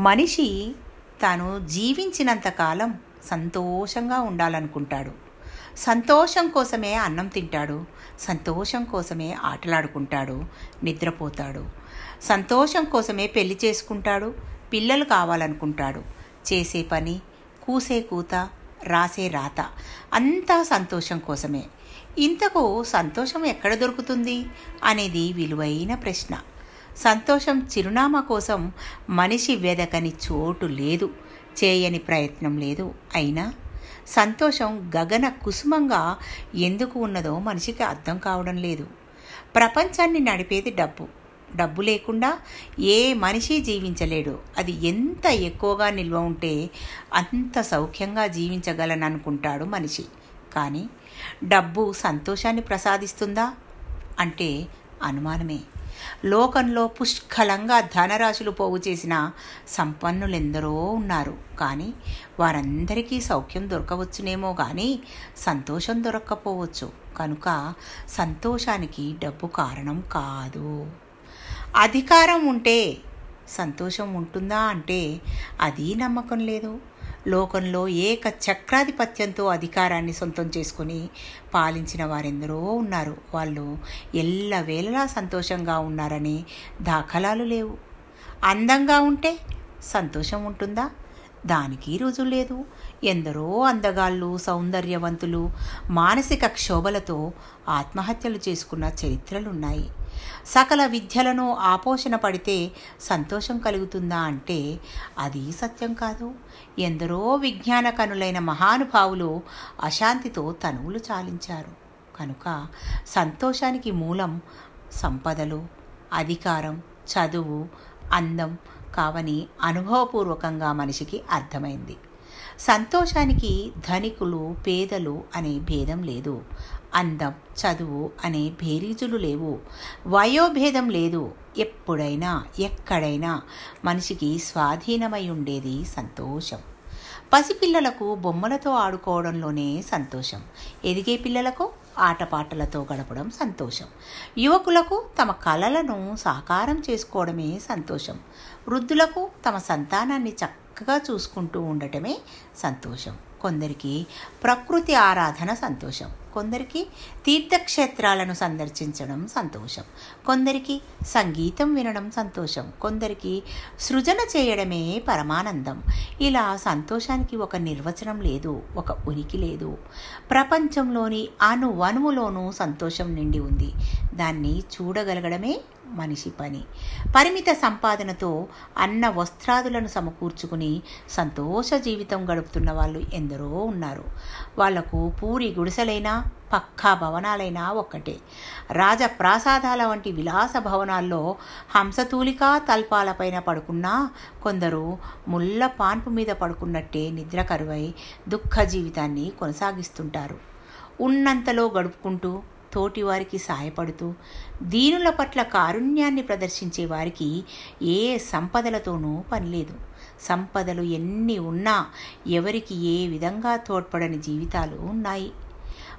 మనిషి తాను జీవించినంతకాలం సంతోషంగా ఉండాలనుకుంటాడు. సంతోషం కోసమే అన్నం తింటాడు. సంతోషం కోసమే ఆటలాడుకుంటాడు. నిద్రపోతాడు. సంతోషం కోసమే పెళ్ళి చేసుకుంటాడు. పిల్లలు కావాలనుకుంటాడు. చేసే పని కూసే కూత రాసే రాత అంతా సంతోషం కోసమే. ఇంతకు సంతోషం ఎక్కడ దొరుకుతుంది? అనేది విలువైన ప్రశ్న. సంతోషం చిరునామా కోసం మనిషి వెదకని చోటు లేదు. చేయని ప్రయత్నం లేదు. అయినా సంతోషం గగన కుసుమంగా ఎందుకు ఉన్నదో మనిషికి అర్థం కావడం లేదు. ప్రపంచాన్ని నడిపేది డబ్బు. డబ్బు లేకుండా ఏ మనిషి జీవించలేడు. అది ఎంత ఎక్కువగా నిల్వ ఉంటే అంత సౌఖ్యంగా జీవించగలననుకుంటాడు మనిషి. కానీ డబ్బు సంతోషాన్ని ప్రసాదిస్తుందా? అంటే అనుమానమే. లోకంలో పుష్కలంగా ధనరాశులు పోగు చేసిన సంపన్నులెందరో ఉన్నారు. కానీ వారందరికీ సౌఖ్యం దొరకవచ్చునేమో కానీ సంతోషం దొరక్కపోవచ్చు. కనుక సంతోషానికి డబ్బు కారణం కాదు. అధికారం ఉంటే సంతోషం ఉంటుందా అంటే అది నమ్మకం లేదు. లోకంలో ఏక చక్రాధిపత్యంతో అధికారాన్ని సొంతం చేసుకొని పాలించిన వారెందరో ఉన్నారు. వాళ్ళు ఎల్లవేళలా సంతోషంగా ఉన్నారని దాఖలాలు లేవు. అందంగా ఉంటే సంతోషం ఉంటుందా? దానికి రుజువు లేదు. ఎందరో అందగాళ్ళు సౌందర్యవంతులు మానసిక క్షోభలతో ఆత్మహత్యలు చేసుకున్న చరిత్రలున్నాయి. సకల విద్యలను ఆపోషణ పడితే సంతోషం కలుగుతుందా అంటే అది సత్యం కాదు. ఎందరో విజ్ఞాన కనులైన మహానుభావులు అశాంతితో తనువులు చాలించారు. కనుక సంతోషానికి మూలం సంపదలు అధికారం చదువు అందం కావని అనుభవపూర్వకంగా మనిషికి అర్థమైంది. సంతోషానికి ధనికులు పేదలు అనే భేదం లేదు. అందం చదువు అనే భేరీజులు లేవు. వయోభేదం లేదు. ఎప్పుడైనా ఎక్కడైనా మనిషికి స్వాధీనమై ఉండేది సంతోషం. పసిపిల్లలకు బొమ్మలతో ఆడుకోవడంలోనే సంతోషం. ఎదిగే పిల్లలకు ఆటపాటలతో గడపడం సంతోషం. యువకులకు తమ కళలను సాకారం చేసుకోవడమే సంతోషం. వృద్ధులకు తమ సంతానాన్ని చక్కగా చూసుకుంటూ ఉండటమే సంతోషం. కొందరికి ప్రకృతి ఆరాధన సంతోషం. కొందరికి తీర్థక్షేత్రాలను సందర్శించడం సంతోషం. కొందరికి సంగీతం వినడం సంతోషం. కొందరికి సృజన చేయడమే పరమానందం. ఇలా సంతోషానికి ఒక నిర్వచనం లేదు ఒక ఉనికి లేదు. ప్రపంచంలోని అణువణువులోనూ సంతోషం నిండి ఉంది. దాన్ని చూడగలగడమే మనిషి పని. పరిమిత సంపాదనతో అన్న వస్త్రాదులను సమకూర్చుకుని సంతోష జీవితం గడుపుతున్న వాళ్ళు ఎందరో ఉన్నారు. వాళ్ళకు పూరి గుడిసెలైనా పక్కా భవనాలైనా ఒక్కటే. రాజప్రాసాదాల వంటి విలాస భవనాల్లో హంసతూలికా తల్పాలపైన పడుకున్నా కొందరు ముళ్ళ పాన్పు మీద పడుకున్నట్టే నిద్ర కరువై దుఃఖ జీవితాన్ని కొనసాగిస్తుంటారు. ఉన్నంతలో గడుపుకుంటూ తోటివారికి సాయపడుతూ దీనుల పట్ల కారుణ్యాన్ని ప్రదర్శించే వారికి ఏ సంపదలతోనూ పనిలేదు సంపదలు ఎన్ని ఉన్నా ఎవరికి ఏ విధంగా తోడ్పడని జీవితాలు ఉన్నాయి.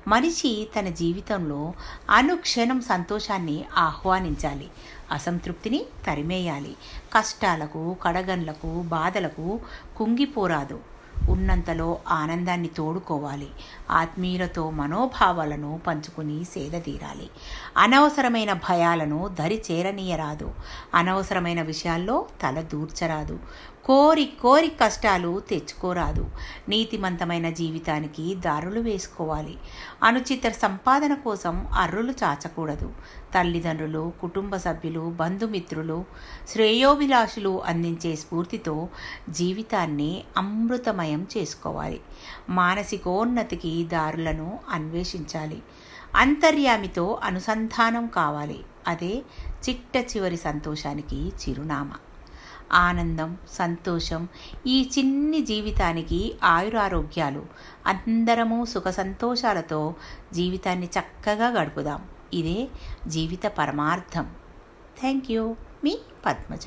మనిషి తన జీవితంలో అనుక్షణం సంతోషాన్ని ఆహ్వానించాలి. అసంతృప్తిని తరిమేయాలి. కష్టాలకు కడగన్లకు బాధలకు కుంగిపోరాదు. ఉన్నంతలో ఆనందాన్ని తోడుకోవాలి. ఆత్మీయులతో మనోభావాలను పంచుకుని సేద తీరాలి. అనవసరమైన భయాలను దరి చేరనీయరాదు. అనవసరమైన విషయాల్లో తల దూర్చరాదు. కోరి కోరి కష్టాలు తెచ్చుకోరాదు. నీతిమంతమైన జీవితానికి దారులు వేసుకోవాలి. అనుచిత సంపాదన కోసం అర్రులు చాచకూడదు. తల్లిదండ్రులు కుటుంబ సభ్యులు బంధుమిత్రులు శ్రేయోభిలాషులు అందించే స్ఫూర్తితో జీవితాన్ని అమృతమయం చేసుకోవాలి. మానసికోన్నతికి దారులను అన్వేషించాలి. అంతర్యామితో అనుసంధానం కావాలి. అదే చిట్ట చివరి సంతోషానికి చిరునామా. ఆనందం సంతోషం ఈ చిన్ని జీవితానికి ఆయురారోగ్యాలు. అందరము సుఖ సంతోషాలతో జీవితాన్ని చక్కగా గడుపుదాం. ఇదే జీవిత పరమార్థం. Thank you. మీ పద్మజ.